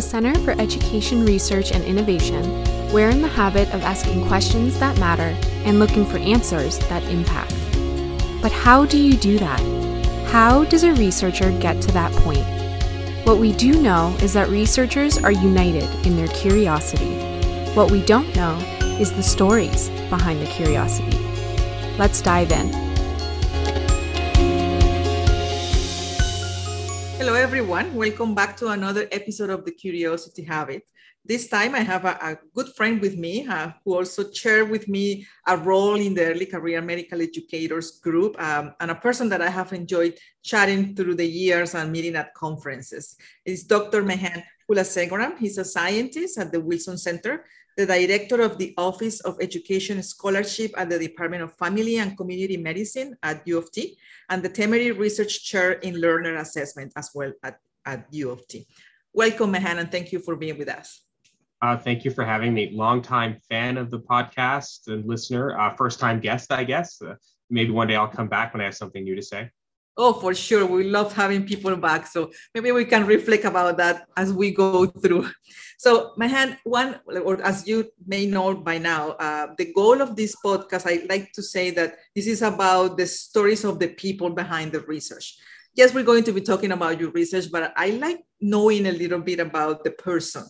The Center for Education Research and Innovation, we're in the habit of asking questions that matter and looking for answers that impact. But how do you do that? How does a researcher get to that point? What we do know is that researchers are united in their curiosity. What we don't know is the stories behind the curiosity. Let's dive in. Hello, everyone. Welcome back to another episode of The Curiosity Habit. This time, I have a, a good friend with me uh, who also shared with me a role in the early career medical educators group um, and a person that I have enjoyed chatting through the years and meeting at conferences. It's Dr. Mahan Kulasegaram. He's a scientist at the Wilson Center the director of the Office of Education Scholarship at the Department of Family and Community Medicine at U of T, and the Temerty Research Chair in Learner Assessment as well at, at U of T. Welcome, Mahan, and thank you for being with us. Uh, thank you for having me. Longtime fan of the podcast and listener, uh, first time guest, I guess. Uh, maybe one day I'll come back when I have something new to say. Oh, for sure. We love having people back. So maybe we can reflect about that as we go through. So, Mahan, one, or as you may know by now, uh, the goal of this podcast, I like to say that this is about the stories of the people behind the research. Yes, we're going to be talking about your research, but I like knowing a little bit about the person.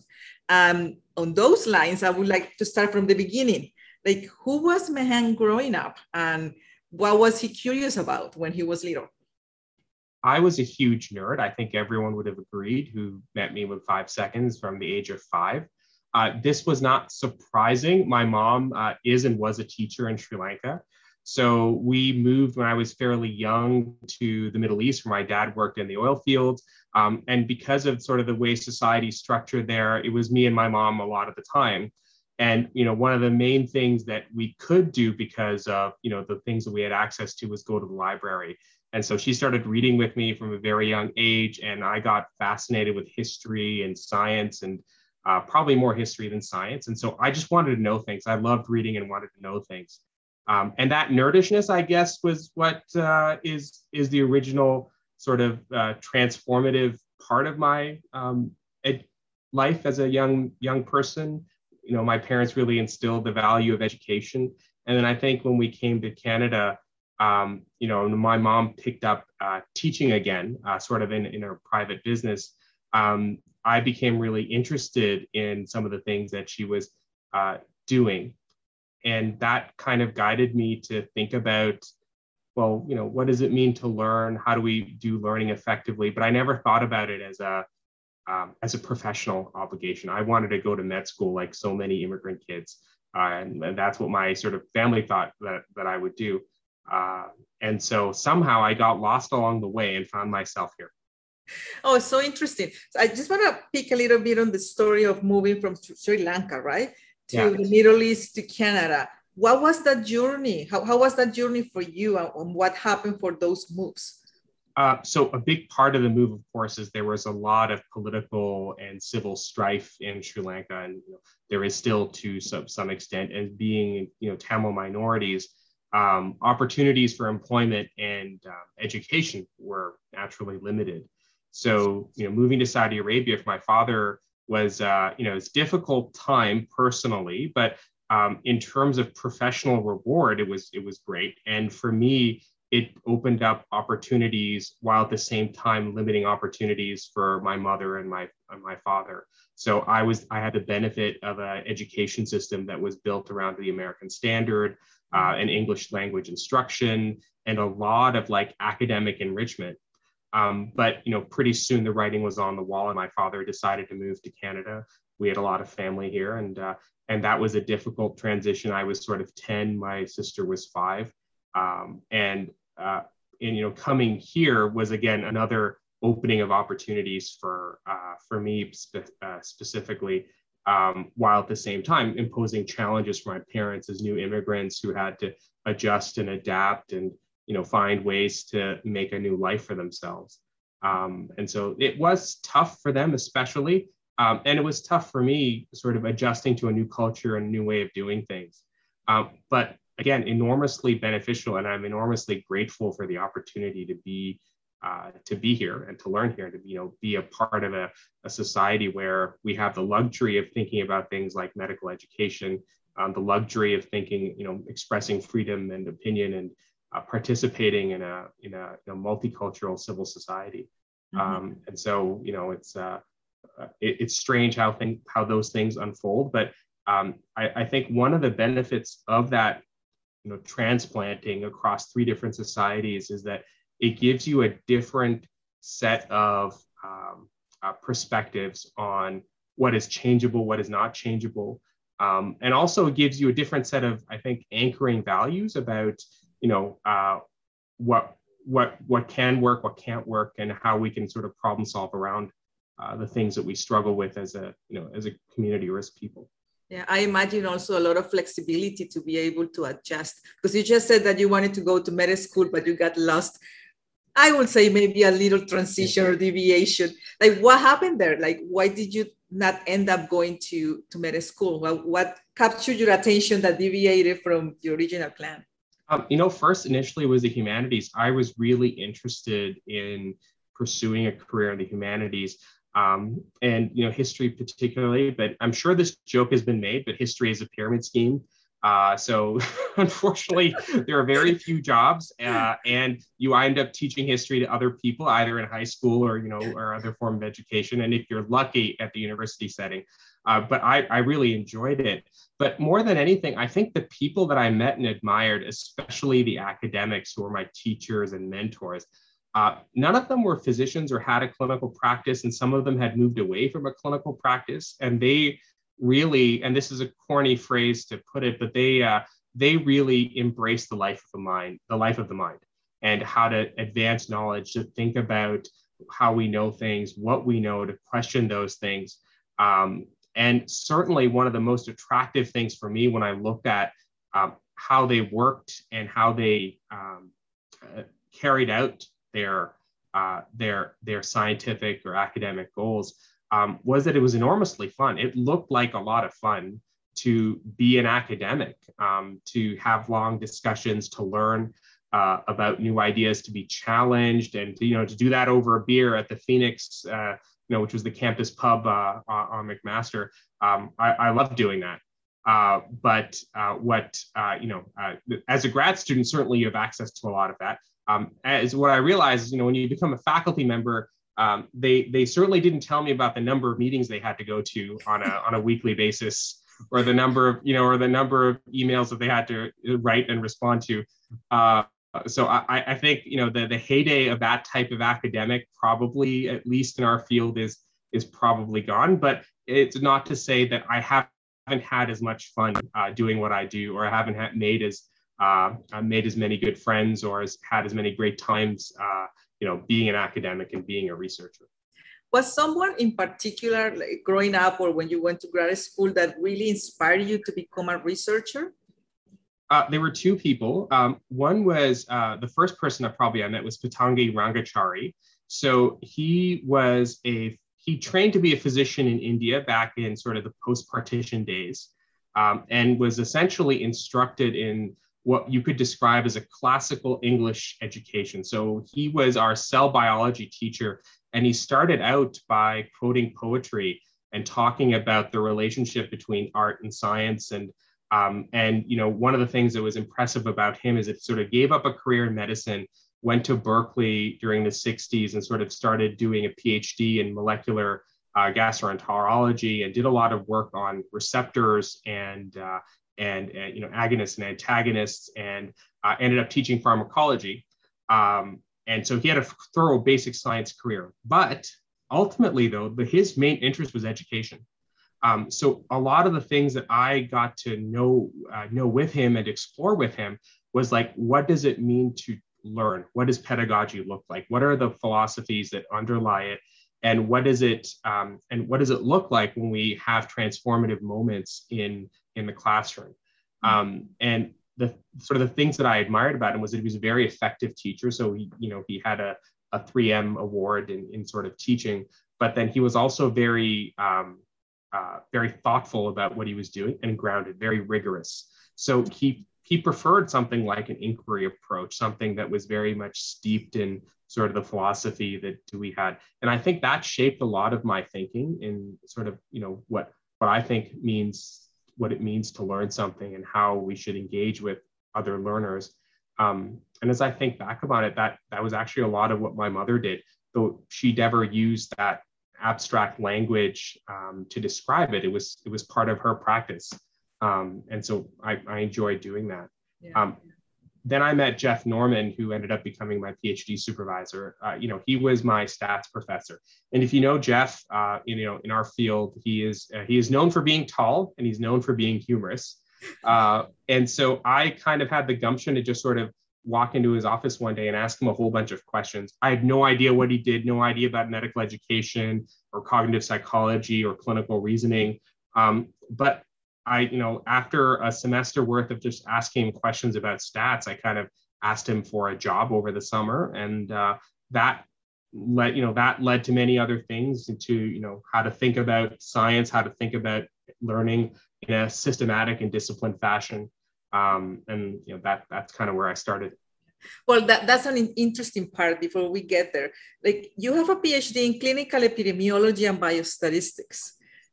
Um, on those lines, I would like to start from the beginning. Like, who was Mahan growing up, and what was he curious about when he was little? I was a huge nerd. I think everyone would have agreed who met me with five seconds from the age of five. Uh, this was not surprising. My mom uh, is and was a teacher in Sri Lanka. So we moved when I was fairly young to the Middle East, where my dad worked in the oil fields. Um, and because of sort of the way society structured there, it was me and my mom a lot of the time. And you know, one of the main things that we could do because of you know the things that we had access to was go to the library. And so she started reading with me from a very young age, and I got fascinated with history and science, and uh, probably more history than science. And so I just wanted to know things. I loved reading and wanted to know things. Um, and that nerdishness, I guess, was what uh, is is the original sort of uh, transformative part of my um, ed- life as a young young person. You know, my parents really instilled the value of education, and then I think when we came to Canada, um, you know, my mom picked up uh, teaching again, uh, sort of in, in her private business. Um, I became really interested in some of the things that she was uh, doing. And that kind of guided me to think about, well, you know, what does it mean to learn? How do we do learning effectively? But I never thought about it as a, um, as a professional obligation. I wanted to go to med school like so many immigrant kids. Uh, and, and, that's what my sort of family thought that, that I would do. Uh, and so somehow I got lost along the way and found myself here. Oh, so interesting. So I just want to pick a little bit on the story of moving from Sri Lanka, right, to yeah. the Middle East to Canada. What was that journey? How, how was that journey for you and what happened for those moves? Uh, so a big part of the move, of course, is there was a lot of political and civil strife in Sri Lanka, and you know, there is still to some, some extent. And being, you know, Tamil minorities, um, opportunities for employment and uh, education were naturally limited. So, you know, moving to Saudi Arabia for my father was, uh, you know, it's a difficult time personally, but um, in terms of professional reward, it was it was great. And for me, it opened up opportunities while at the same time limiting opportunities for my mother and my and my father. So I was I had the benefit of an education system that was built around the American standard, uh, and English language instruction, and a lot of like academic enrichment. Um, but you know, pretty soon the writing was on the wall, and my father decided to move to Canada. We had a lot of family here, and uh, and that was a difficult transition. I was sort of ten, my sister was five, um, and uh, and you know, coming here was again another opening of opportunities for uh, for me spe- uh, specifically um, while at the same time imposing challenges for my parents as new immigrants who had to adjust and adapt and you know find ways to make a new life for themselves. Um, and so it was tough for them especially um, and it was tough for me sort of adjusting to a new culture and a new way of doing things. Um, but again enormously beneficial and i'm enormously grateful for the opportunity to be uh, to be here and to learn here, to you know be a part of a, a society where we have the luxury of thinking about things like medical education, um, the luxury of thinking, you know, expressing freedom and opinion and uh, participating in a in a, in a, multicultural civil society. Mm-hmm. Um, and so, you know, it's uh, uh, it, it's strange how thing how those things unfold, but um, I, I think one of the benefits of that, you know, transplanting across three different societies is that it gives you a different set of um, uh, perspectives on what is changeable, what is not changeable. Um, and also it gives you a different set of, I think, anchoring values about, you know, uh, what what what can work, what can't work, and how we can sort of problem solve around uh, the things that we struggle with as a, you know, as a community or as people. Yeah, I imagine also a lot of flexibility to be able to adjust because you just said that you wanted to go to med school, but you got lost I would say maybe a little transition or deviation. Like what happened there? Like why did you not end up going to, to med school? Well, what captured your attention that deviated from the original plan? Um, you know, first initially was the humanities. I was really interested in pursuing a career in the humanities um, and you know history particularly. But I'm sure this joke has been made. But history is a pyramid scheme. Uh, so unfortunately, there are very few jobs, uh, and you end up teaching history to other people, either in high school or you know or other form of education, and if you're lucky at the university setting. Uh, but I, I really enjoyed it. But more than anything, I think the people that I met and admired, especially the academics who were my teachers and mentors, uh, none of them were physicians or had a clinical practice, and some of them had moved away from a clinical practice, and they really, and this is a corny phrase to put it, but they uh, they really embrace the life of the mind, the life of the mind, and how to advance knowledge, to think about how we know things, what we know, to question those things. Um, and certainly, one of the most attractive things for me when I looked at um, how they worked and how they um, uh, carried out their uh, their their scientific or academic goals um, was that it was enormously fun. It looked like a lot of fun to be an academic, um, to have long discussions, to learn uh, about new ideas, to be challenged, and to, you know to do that over a beer at the Phoenix, uh, you know, which was the campus pub uh, on McMaster. Um, I, I love doing that. Uh, but uh, what uh, you know, as a grad student, certainly you have access to a lot of that. Um, as what I realized, you know, when you become a faculty member, um, they they certainly didn't tell me about the number of meetings they had to go to on a on a weekly basis or the number of you know or the number of emails that they had to write and respond to. Uh, so I, I think you know the, the heyday of that type of academic probably at least in our field is is probably gone. But it's not to say that i haven't had as much fun uh, doing what i do or i haven't made as uh, made as many good friends or has had as many great times uh, you know, being an academic and being a researcher. Was someone in particular, like growing up or when you went to grad school, that really inspired you to become a researcher? Uh, there were two people. Um, one was uh, the first person I probably I met was Patangi Rangachari. So he was a he trained to be a physician in India back in sort of the post-partition days, um, and was essentially instructed in what you could describe as a classical English education. So he was our cell biology teacher, and he started out by quoting poetry and talking about the relationship between art and science. And um, and you know, one of the things that was impressive about him is it sort of gave up a career in medicine, went to Berkeley during the 60s, and sort of started doing a PhD in molecular uh, gastroenterology and did a lot of work on receptors and uh, and, and you know agonists and antagonists, and uh, ended up teaching pharmacology. Um, and so he had a thorough basic science career. But ultimately, though, the, his main interest was education. Um, so a lot of the things that I got to know uh, know with him and explore with him was like, what does it mean to learn? What does pedagogy look like? What are the philosophies that underlie it? And what does it um, and what does it look like when we have transformative moments in in the classroom. Mm-hmm. Um, and the sort of the things that I admired about him was that he was a very effective teacher. So he, you know, he had a, a 3M award in, in sort of teaching, but then he was also very, um, uh, very thoughtful about what he was doing and grounded, very rigorous. So he he preferred something like an inquiry approach, something that was very much steeped in sort of the philosophy that we had. And I think that shaped a lot of my thinking in sort of, you know, what what I think means what it means to learn something and how we should engage with other learners. Um, and as I think back about it, that that was actually a lot of what my mother did, though she never used that abstract language um, to describe it. It was it was part of her practice, um, and so I, I enjoyed doing that. Yeah. Um, then I met Geoff Norman, who ended up becoming my PhD supervisor. Uh, you know, he was my stats professor, and if you know Geoff, uh, you know, in our field, he is uh, he is known for being tall and he's known for being humorous. Uh, and so I kind of had the gumption to just sort of walk into his office one day and ask him a whole bunch of questions. I had no idea what he did, no idea about medical education or cognitive psychology or clinical reasoning. Um, but I, you know, after a semester worth of just asking him questions about stats, I kind of asked him for a job over the summer, and uh, that led, you know, that led to many other things, into you know how to think about science, how to think about learning in a systematic and disciplined fashion um, and you know that that's kind of where I started. Well, that, that's an interesting part before we get there. Like you have a PhD in clinical epidemiology and biostatistics.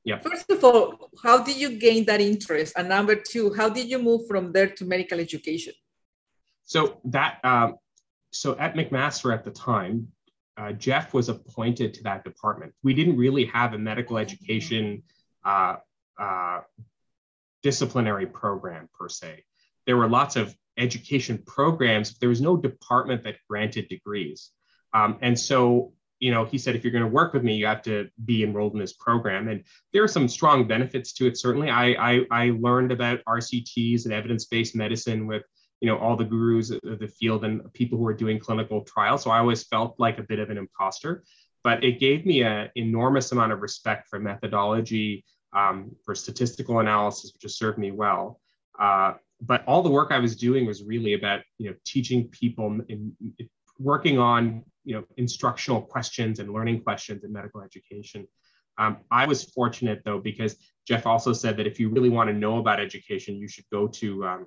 Yeah. First of all, how did you gain that interest? And number two, how did you move from there to medical education? So that um, so at McMaster at the time, uh, Geoff was appointed to that department. We didn't really have a medical education uh, uh, disciplinary program per se there were lots of education programs, but there was no department that granted degrees. Um, and so, you know, he said, if you're going to work with me, you have to be enrolled in this program. And there are some strong benefits to it. Certainly, I, I, I learned about RCTs and evidence-based medicine with, you know, all the gurus of the field and people who are doing clinical trials. So I always felt like a bit of an imposter, but it gave me an enormous amount of respect for methodology, um, for statistical analysis, which has served me well. Uh, but all the work I was doing was really about you know teaching people in, working on you know instructional questions and learning questions in medical education. Um, I was fortunate though because Geoff also said that if you really want to know about education, you should go to um,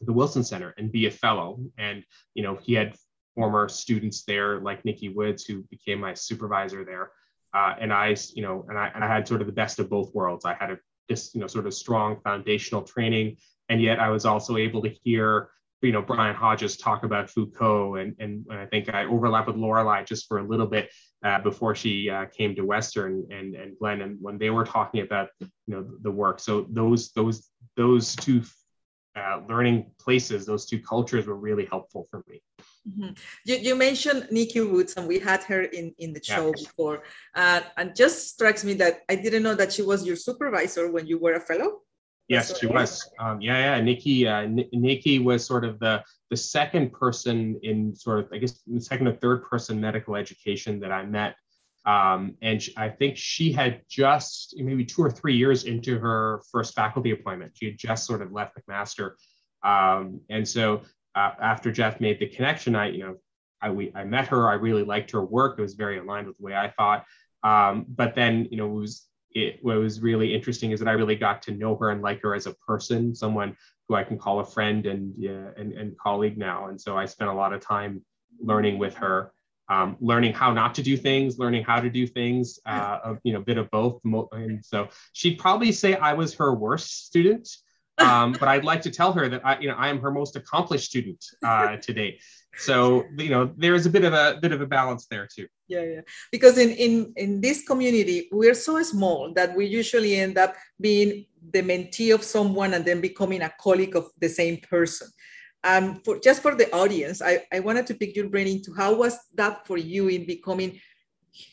the Wilson Center and be a fellow. And you know he had former students there like Nikki Woods who became my supervisor there. Uh, and I, you know, and I, and I had sort of the best of both worlds. I had a just, you know, sort of strong foundational training and yet I was also able to hear you know Brian Hodges talk about Foucault, and and I think I overlap with Lorelei just for a little bit uh, before she uh, came to Western and and Glenn, and when they were talking about you know the work. So those those those two uh, learning places, those two cultures were really helpful for me. Mm-hmm. You, you, mentioned Nikki Woods, and we had her in, in the show yeah. before. Uh, and just strikes me that I didn't know that she was your supervisor when you were a fellow. Yes, she was. Um, yeah, yeah. Nikki, uh, N- Nikki was sort of the the second person in sort of, I guess, the second or third person medical education that I met. Um, and she, I think she had just maybe two or three years into her first faculty appointment. She had just sort of left McMaster. Um, and so uh, after Geoff made the connection, I, you know, I, we, I met her. I really liked her work. It was very aligned with the way I thought. Um, but then, you know, it was it, what was really interesting is that I really got to know her and like her as a person, someone who I can call a friend and, uh, and, and colleague now. And so I spent a lot of time learning with her, um, learning how not to do things, learning how to do things, uh, a you know, bit of both. And so she'd probably say I was her worst student. Um, but I'd like to tell her that I, you know, I am her most accomplished student uh, to date so you know there is a bit of a bit of a balance there too. Yeah yeah. Because in in in this community we're so small that we usually end up being the mentee of someone and then becoming a colleague of the same person. Um for just for the audience i i wanted to pick your brain into how was that for you in becoming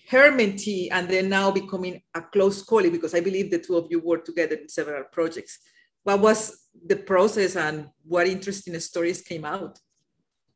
her mentee and then now becoming a close colleague? Because i believe the two of you worked together in several projects. What was the process and what interesting stories came out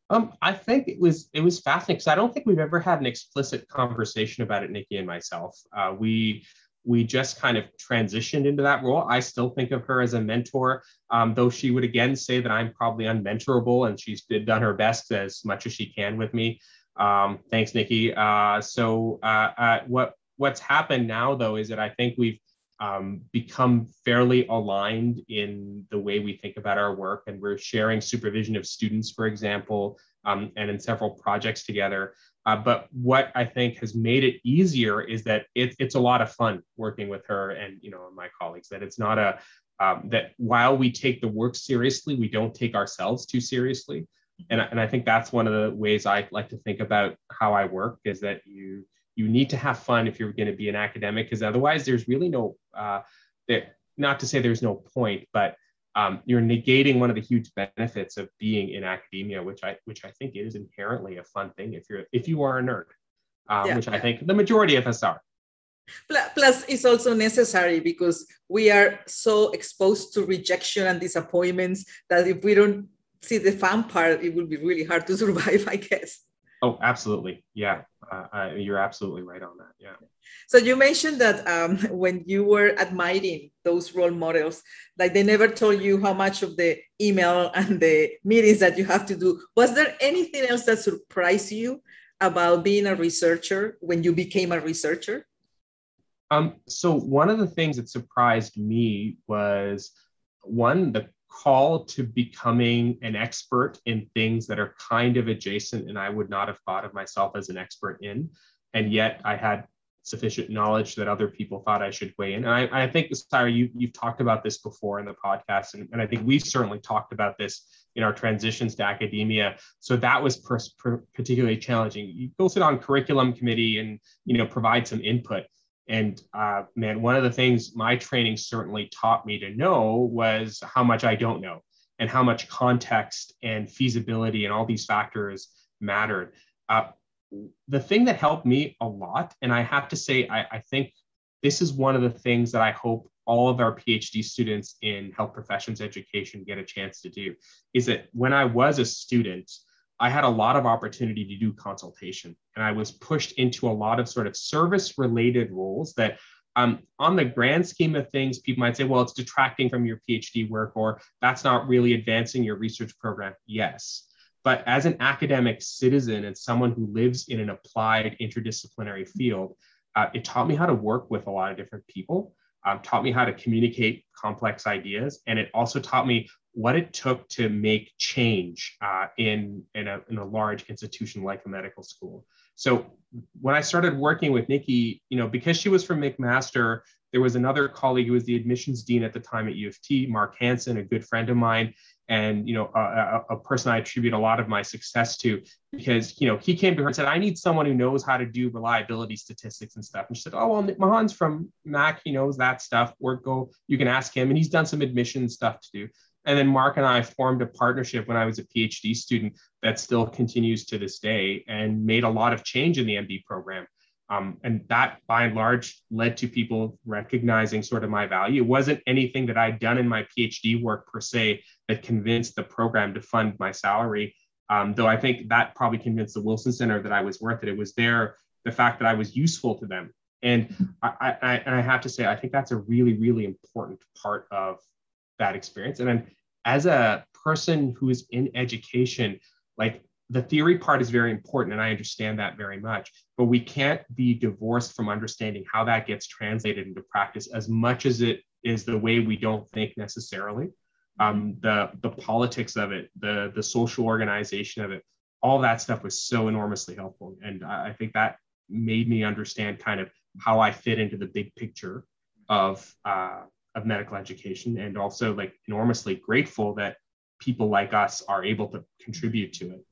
um, I think it was it was fascinating because I don't think we've ever had an explicit conversation about it, Nikki and myself. Uh, we we just kind of transitioned into that role. I still think of her as a mentor, um, though she would again say that I'm probably unmentorable, and she's done her best as much as she can with me. Um, thanks, Nikki. Uh, so uh, uh, what what's happened now though is that I think we've um, become fairly aligned in the way we think about our work. And we're sharing supervision of students, for example, um, and in several projects together. Uh, but what I think has made it easier is that it, it's a lot of fun working with her and you know my colleagues. That it's not a um, that while we take the work seriously, we don't take ourselves too seriously. And, and I think that's one of the ways I like to think about how I work is that you you need to have fun if you're going to be an academic because otherwise there's really no uh, that not to say there's no point, but um, you're negating one of the huge benefits of being in academia, which I which I think is inherently a fun thing if you're if you are a nerd, um, yeah. which I think the majority of us are. Plus, it's also necessary because we are so exposed to rejection and disappointments that if we don't see the fun part, it will be really hard to survive, I guess. Oh, absolutely. Yeah, uh, you're absolutely right on that. Yeah. So you mentioned that um, when you were admiring those role models, like they never told you how much of the email and the meetings that you have to do. Was there anything else that surprised you about being a researcher when you became a researcher? Um, so one of the things that surprised me was one the call to becoming an expert in things that are kind of adjacent and I would not have thought of myself as an expert in. And yet I had sufficient knowledge that other people thought I should weigh in. And I, I think, Sarah, you, you've talked about this before in the podcast, and, and I think we've certainly talked about this in our transitions to academia. So that was per, per, particularly challenging. You go sit on curriculum committee and you know provide some input. And uh, man, one of the things my training certainly taught me to know was how much I don't know and how much context and feasibility and all these factors mattered. Uh, the thing that helped me a lot, and I have to say, I, I think this is one of the things that I hope all of our PhD students in health professions education get a chance to do, is that when I was a student, I had a lot of opportunity to do consultation, and I was pushed into a lot of sort of service related roles that, um, on the grand scheme of things, people might say, well, it's detracting from your PhD work, or that's not really advancing your research program. Yes. But as an academic citizen and someone who lives in an applied interdisciplinary field, uh, it taught me how to work with a lot of different people, um, taught me how to communicate complex ideas, and it also taught me what it took to make change uh, in, in a, in a large institution like a medical school. So when I started working with Nikki, you know, because she was from McMaster, there was another colleague who was the admissions dean at the time at U of T, Mark Hanson, a good friend of mine, and you know, a, a, person I attribute a lot of my success to because you know he came to her and said, "I need someone who knows how to do reliability statistics and stuff." And she said, "Oh well, Mahan's from Mac, he knows that stuff. Or go, you can ask him, and he's done some admission stuff to do." And then Mark and I formed a partnership when I was a PhD student that still continues to this day and made a lot of change in the MD program. Um, and that by and large led to people recognizing sort of my value. It wasn't anything that I'd done in my PhD work per se that convinced the program to fund my salary. Um, though I think that probably convinced the Wilson Center that I was worth it. It was there, the fact that I was useful to them. And I, I, and I have to say, I think that's a really, really important part of that experience. And as a person who is in education, like the theory part is very important and I understand that very much, but we can't be divorced from understanding how that gets translated into practice as much as it is the way we don't think necessarily. Um, the, the politics of it, the, the social organization of it, all that stuff was so enormously helpful. And I, I think that made me understand kind of how I fit into the big picture of uh, of medical education and also like enormously grateful that people like us are able to contribute to it.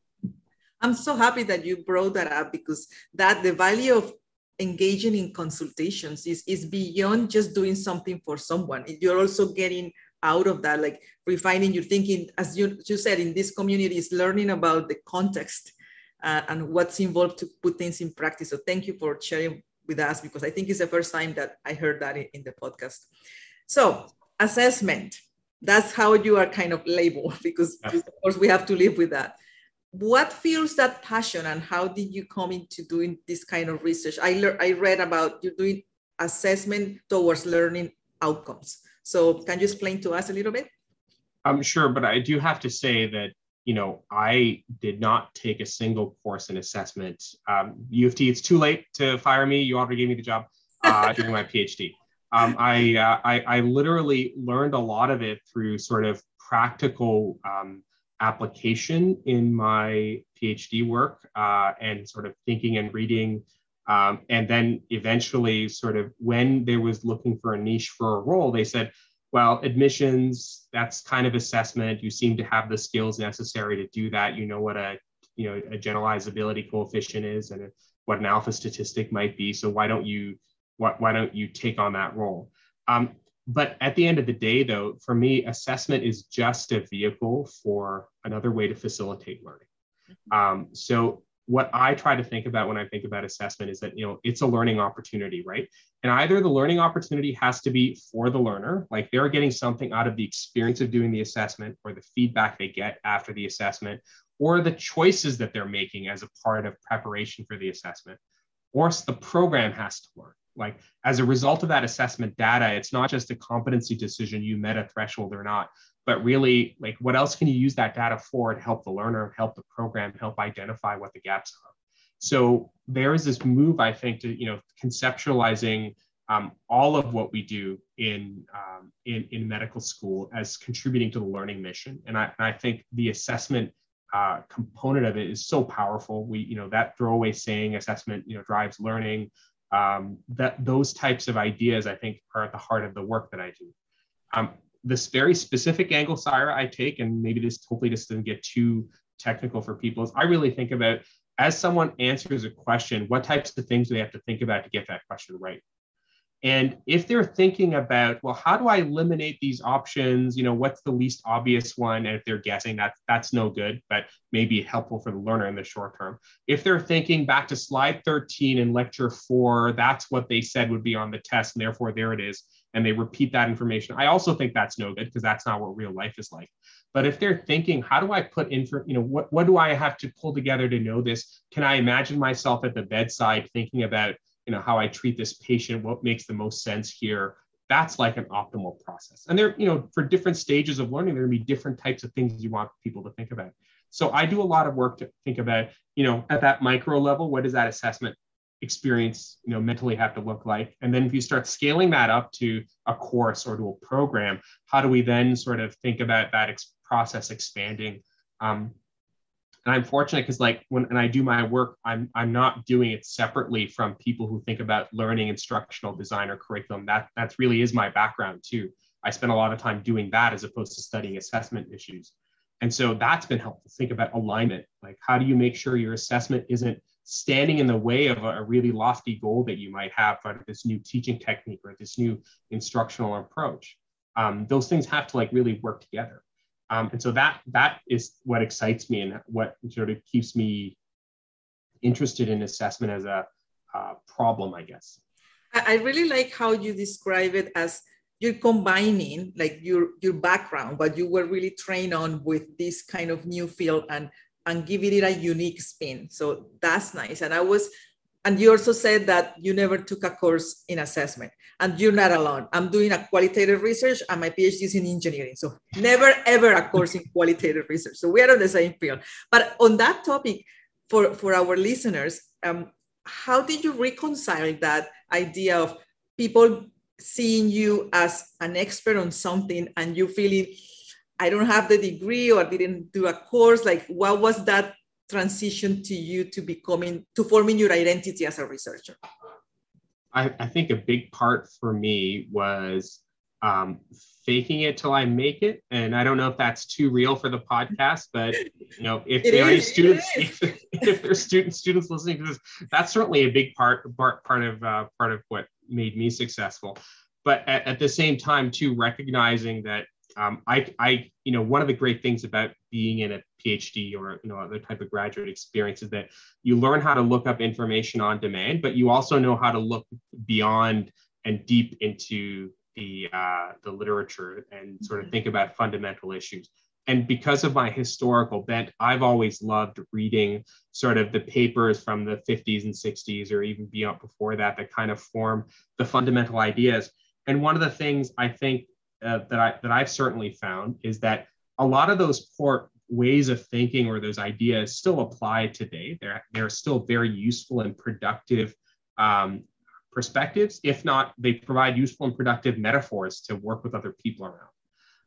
I'm so happy that you brought that up because that the value of engaging in consultations is, is beyond just doing something for someone. You're also getting out of that, like refining your thinking, as you, you said, in this community is learning about the context uh, and what's involved to put things in practice. So thank you for sharing with us because I think it's the first time that I heard that in, in the podcast. So assessment, that's how you are kind of labeled because yeah. of course we have to live with that. What fuels that passion and how did you come into doing this kind of research? I, le- I read about you doing assessment towards learning outcomes. So can you explain to us a little bit? I'm sure, but I do have to say that you know, I did not take a single course in assessment. Um, U of T, it's too late to fire me. You already gave me the job uh, during my PhD. Um, I, uh, I, I literally learned a lot of it through sort of practical um, application in my PhD work uh, and sort of thinking and reading. Um, and then eventually, sort of when there was looking for a niche for a role, they said, well, admissions, that's kind of assessment. You seem to have the skills necessary to do that. You know what a you know a generalizability coefficient is and what an alpha statistic might be. So why don't you why, why don't you take on that role? Um, but at the end of the day, though, for me, assessment is just a vehicle for another way to facilitate learning. Um, so what I try to think about when I think about assessment is that you know it's a learning opportunity, right? And either the learning opportunity has to be for the learner, like they're getting something out of the experience of doing the assessment or the feedback they get after the assessment, or the choices that they're making as a part of preparation for the assessment, or the program has to learn. Like as a result of that assessment data, it's not just a competency decision you met a threshold or not, but really like what else can you use that data for to help the learner, help the program, help identify what the gaps are. So there is this move, I think, to you know conceptualizing um, all of what we do in, um, in in medical school as contributing to the learning mission, and I, and I think the assessment uh, component of it is so powerful. We you know that throwaway saying assessment you know drives learning um, that those types of ideas i think are at the heart of the work that i do um, this very specific angle Sayra i take and maybe this hopefully this doesn't get too technical for people is i really think about as someone answers a question what types of things do they have to think about to get that question right and if they're thinking about, well, how do I eliminate these options? You know, what's the least obvious one? And if they're guessing that that's no good, but maybe helpful for the learner in the short term. If they're thinking back to slide 13 in lecture four, that's what they said would be on the test, and therefore there it is. And they repeat that information. I also think that's no good because that's not what real life is like. But if they're thinking, how do I put in for, you know, what, what do I have to pull together to know this? Can I imagine myself at the bedside thinking about, you know how i treat this patient what makes the most sense here that's like an optimal process and there you know for different stages of learning there are to be different types of things you want people to think about so i do a lot of work to think about you know at that micro level what does that assessment experience you know mentally have to look like. And then if you start scaling that up to a course or to a program how do we then sort of think about that ex- process expanding? Um, and i'm fortunate because like when and i do my work i'm i'm not doing it separately from people who think about learning instructional design or curriculum. That that's really is my background too. I spend a lot of time doing that as opposed to studying assessment issues. And so that's been helpful. To think about alignment. Like how do you make sure your assessment isn't standing in the way of a, really lofty goal that you might have for this new teaching technique or this new instructional approach um, those things have to like really work together um, and so that that is what excites me and what sort of keeps me interested in assessment as a uh, problem, I guess. I really like how you describe it as you're combining like your your background, but you were really trained on with this kind of new field and and giving it a unique spin. So that's nice. And I was and you also said that you never took a course in assessment, and you're not alone. I'm doing a qualitative research, and my PhD is in engineering. So never ever a course in qualitative research. So we are on the same field. But on that topic, for for our listeners, um, how did you reconcile that idea of people seeing you as an expert on something and you feeling I don't have the degree or didn't do a course? Like, what was that transition to you to becoming to forming your identity as a researcher? I, I think a big part for me was um, faking it till I make it. And I don't know if that's too real for the podcast, but you know, if there are students, if, if there's students students listening to this, that's certainly a big part part part of uh, part of what made me successful. But at, at the same time, too, recognizing that um, I, I, you know, one of the great things about being in a PhD or you know other type of graduate experience is that you learn how to look up information on demand, but you also know how to look beyond and deep into the uh, the literature and sort of mm-hmm. think about fundamental issues. And because of my historical bent, I've always loved reading sort of the papers from the 50s and 60s or even beyond before that that kind of form the fundamental ideas. And one of the things I think uh, that I that I've certainly found is that a lot of those core ways of thinking or those ideas still apply today. They're they're still very useful and productive um, perspectives. If not, they provide useful and productive metaphors to work with other people around.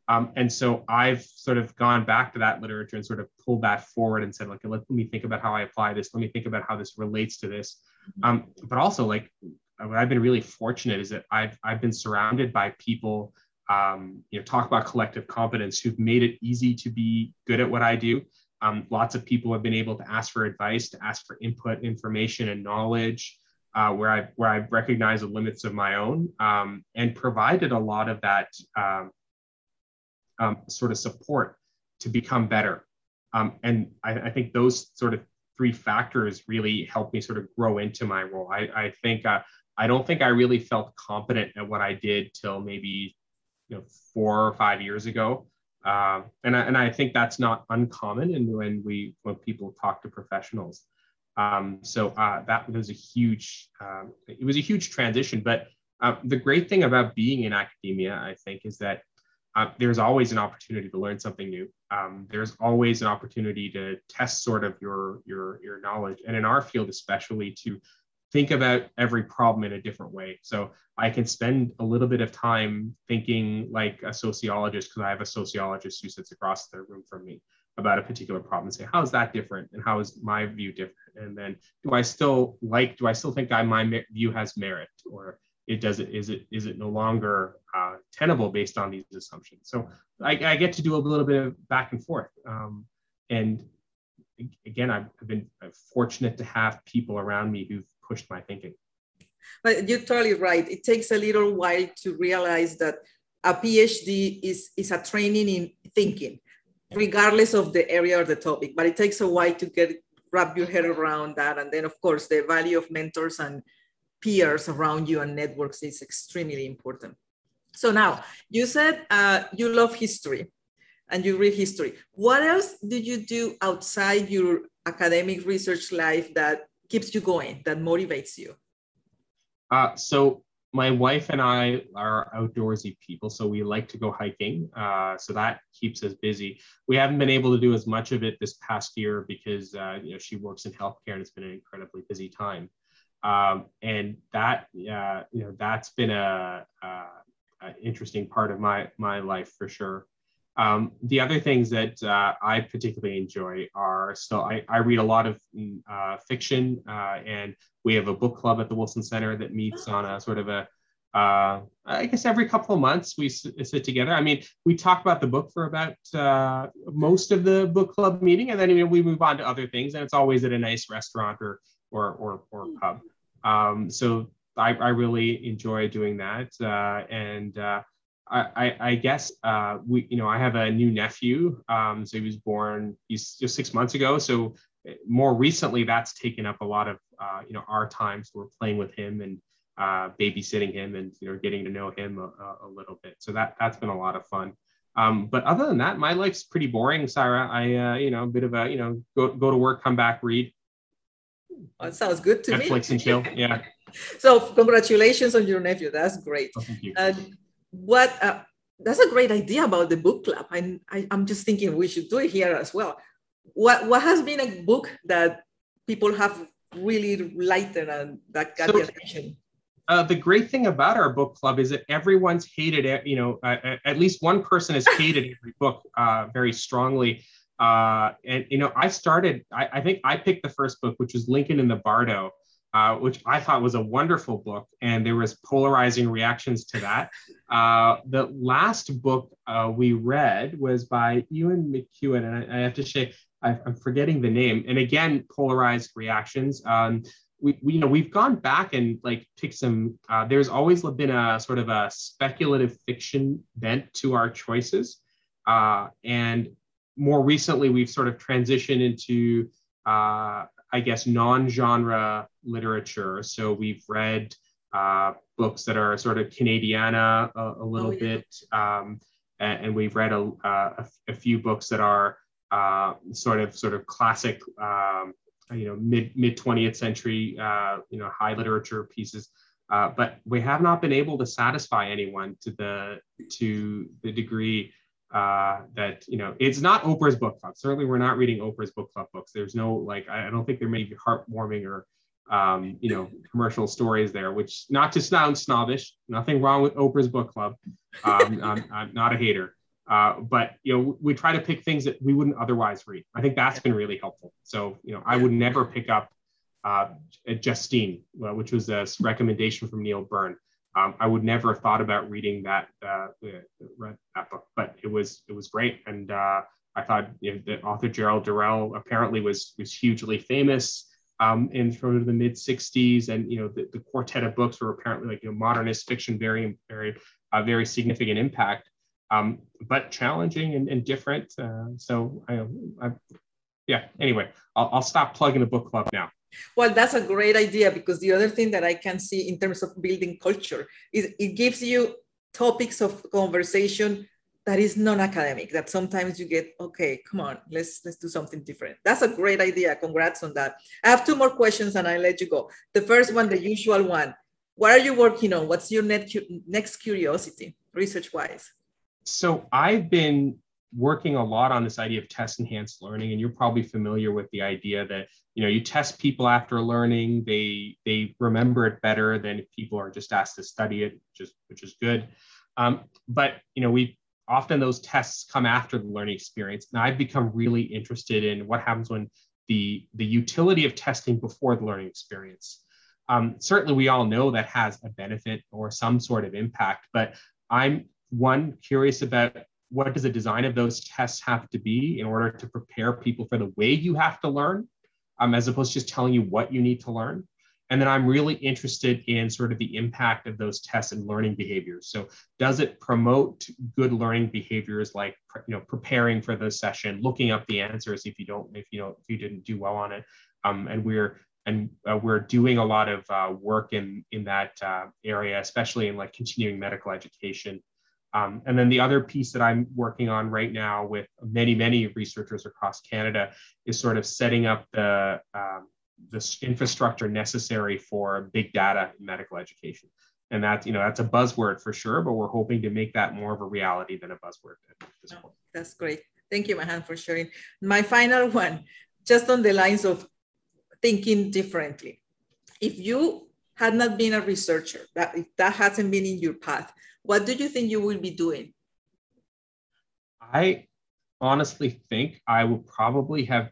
Um, and so I've sort of gone back to that literature and sort of pulled that forward and said, like, let, let me think about how I apply this. Let me think about how this relates to this. Um, but also, like, what I've been really fortunate is that I've I've been surrounded by people, um, you know, talk about collective competence who've made it easy to be good at what I do. Um, lots of people have been able to ask for advice, to ask for input, information, and knowledge. Uh, where I where I recognize the limits of my own um, and provided a lot of that um, um, sort of support to become better. Um, and I, I, think those sort of three factors really helped me sort of grow into my role. I, I think uh, I don't think I really felt competent at what I did till maybe you know four or five years ago. Um, and, I, and I think that's not uncommon and when we when people talk to professionals. Um, so uh, that was a huge um, it was a huge transition. But uh, the great thing about being in academia, I think, is that uh, there's always an opportunity to learn something new. Um, there's always an opportunity to test sort of your your your knowledge, and in our field especially to think about every problem in a different way. So I can spend a little bit of time thinking like a sociologist because I have a sociologist who sits across the room from me about a particular problem and say, how is that different? And how is my view different? And then do I still like, do I still think I, my view has merit or it does it is it is it no longer uh, tenable based on these assumptions so I, I, get to do a little bit of back and forth um, and again I've, I've been fortunate to have people around me who've pushed my thinking but you're totally right it takes a little while to realize that a phd is is a training in thinking regardless of the area or the topic but it takes a while to get wrap your head around that and then of course the value of mentors and peers around you and networks is extremely important. So now you said uh, you love history and you read history. What else did you do outside your academic research life that keeps you going, that motivates you? Uh, so my wife and I are outdoorsy people, so we like to go hiking. Uh, so that keeps us busy. We haven't been able to do as much of it this past year because uh, you know she works in healthcare and it's been an incredibly busy time. Um, and that, uh, you know, that's been a, a, a, interesting part of my my life for sure. Um, the other things that uh, I particularly enjoy are so I, I read a lot of uh, fiction, uh, and we have a book club at the Wilson Center that meets on a sort of a uh, I guess every couple of months we sit together. I mean, we talk about the book for about uh, most of the book club meeting, and then you know, we move on to other things, and it's always at a nice restaurant or or or, or pub. Um, so I, I, really enjoy doing that. Uh, and I, I, guess uh, we, you know, I have a new nephew. Um, so he was born, he's just six months ago. So more recently, that's taken up a lot of, uh, you know, our time. So we're playing with him and uh, babysitting him and, you know, getting to know him a, a little bit. So that, that's been a lot of fun. Um, but other than that, my life's pretty boring, Sarah. I, uh, you know, a bit of a, you know, go, go to work, come back, read. Oh, that sounds good to Netflix me. Netflix and chill. Yeah. so congratulations on your nephew. That's great. Oh, thank you. Uh, what? Uh, that's a great idea about the book club. I, I, I'm just thinking we should do it here as well. What What has been a book that people have really liked and that got so, the attention? Uh, the great thing about our book club is that everyone's hated it. You know, uh, at least one person has hated every book uh, very strongly. Uh, and you know, I started. I, I, think I picked the first book, which was Lincoln in the Bardo, uh, which I thought was a wonderful book, and there was polarizing reactions to that. Uh, the last book uh, we read was by Ian McEwan, and I, I have to say I, am forgetting the name. And again, polarized reactions. Um, we, we, you know we've gone back and like picked some. Uh, there's always been a sort of a speculative fiction bent to our choices, uh, and more recently, we've sort of transitioned into, uh, I guess, non-genre literature. So we've read uh, books that are sort of Canadiana a, a little oh, yeah. bit, um, and, and, we've read a, a, a, few books that are uh, sort of sort of classic, um, you know, mid mid 20th century, uh, you know, high literature pieces. Uh, but we have not been able to satisfy anyone to the to the degree uh, that you know it's not Oprah's book club. Certainly, we're not reading Oprah's book club books. There's no like I don't think there may be heartwarming or um, you know, commercial stories there, which not to sound snobbish, nothing wrong with Oprah's book club. Um, I'm, I'm, not a hater, uh, but you know, we try to pick things that we wouldn't otherwise read. I think that's been really helpful. So, you know, I would never pick up uh, Justine, uh, which was a recommendation from Neil Byrne. Um, I would never have thought about reading that uh, read that book, but it was it was great, and uh, I thought you know, the author Gerald Durrell apparently was was hugely famous um, in sort of the mid 60s and you know the, the, quartet of books were apparently like you know modernist fiction very very uh, very significant impact um, but challenging and, and different. Uh, so I, I, yeah anyway I'll, I'll stop plugging the book club now well that's a great idea because the other thing that i can see in terms of building culture is it gives you topics of conversation that is non-academic that sometimes you get okay come on let's let's do something different. That's a great idea. Congrats on that. I have two more questions and i let you go. The first one the usual one. What are you working on? What's your next curiosity research wise so i've been working a lot on this idea of test enhanced learning and you're probably familiar with the idea that you know you test people after learning they they remember it better than if people are just asked to study it which is which is good um, but you know we often those tests come after the learning experience. And I've become really interested in what happens when the, the utility of testing before the learning experience. Um, certainly, we all know that has a benefit or some sort of impact, but I'm one curious about what does the design of those tests have to be in order to prepare people for the way you have to learn, um, as opposed to just telling you what you need to learn. And then I'm really interested in sort of the impact of those tests and learning behaviors. So does it promote good learning behaviors like you know preparing for the session, looking up the answers if you don't if you know if you didn't do well on it. Um, and we're and uh, we're doing a lot of uh, work in in that uh, area, especially in like continuing medical education. Um, and then the other piece that I'm working on right now with many many researchers across Canada is sort of setting up the um, this infrastructure necessary for big data in medical education. And that's, you know, that's a buzzword for sure, but we're hoping to make that more of a reality than a buzzword at this oh, point. That's great. Thank you, Mahan, for sharing. My final one, just on the lines of thinking differently. If you had not been a researcher, that if that hasn't been in your path, what do you think you will be doing? I honestly think I would probably have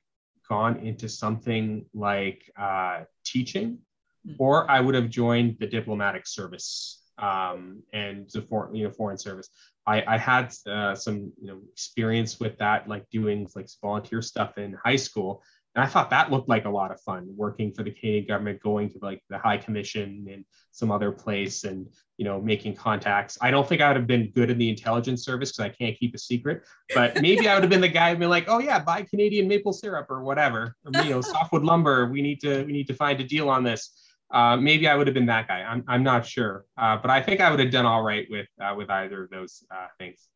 gone into something like uh, teaching, hmm. or I would have joined the diplomatic service um, and the foreign, you know, foreign service. I, I had uh, some you know experience with that, like doing like volunteer stuff in high school, and I thought that looked like a lot of fun working for the Canadian government, going to like the High Commission and some other place and, you know, making contacts. I don't think I would have been good in the intelligence service because I can't keep a secret, but maybe I would have been the guy who'd be like, oh yeah, buy Canadian maple syrup or whatever, or, you know, softwood lumber. We need to, we need to find a deal on this. Uh, maybe I would have been that guy. I'm, I'm not sure, uh, but I think I would have done all right with, uh, with either of those uh, things.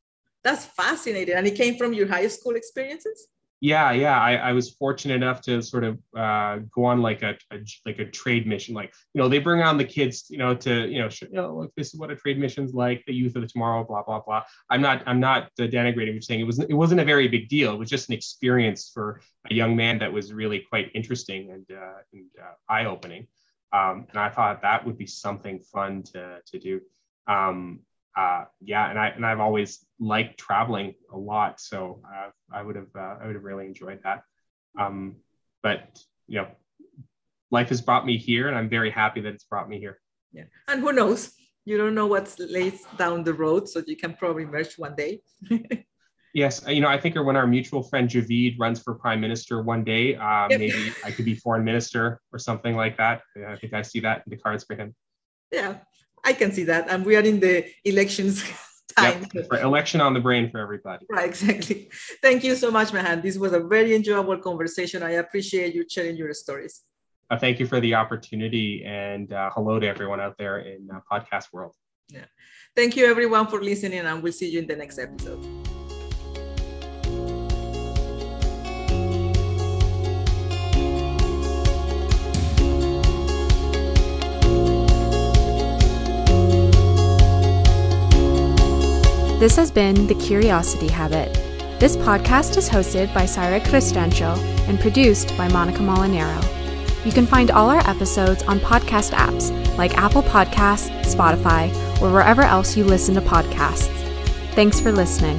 That's fascinating. And it came from your high school experiences? Yeah yeah I, I was fortunate enough to sort of uh, go on like a, a, like a trade mission like you know they bring on the kids you know to you know, you know look this is what a trade mission's like the youth of the tomorrow blah blah blah. I'm not i'm not uh, denigrating you're saying. It was it wasn't a very big deal. It was just an experience for a young man that was really quite interesting and, uh, and uh, eye-opening. Um, and i thought that would be something fun to to do. Um, uh, yeah, and I and I've always liked traveling a lot, so uh, I would have uh, I would have really enjoyed that. Um, but you know, life has brought me here, and I'm very happy that it's brought me here. Yeah, and who knows? You don't know what's lays down the road, so you can probably merge one day. yes, you know, I think when our mutual friend Javid runs for prime minister one day, uh, yep. maybe I could be foreign minister or something like that. I think I see that in the cards for him. Yeah, I can see that. And we are in the elections time. Yep. Election on the brain for everybody. Right, exactly. Thank you so much, Mahan. This was a very enjoyable conversation. I appreciate you sharing your stories. Uh, thank you for the opportunity and uh, hello to everyone out there in uh, podcast world. Yeah. Thank you everyone for listening and we'll see you in the next episode. This has been The Curiosity Habit. This podcast is hosted by Sayra Cristancho and produced by Monica Molinero. You can find all our episodes on podcast apps like Apple Podcasts, Spotify, or wherever else you listen to podcasts. Thanks for listening.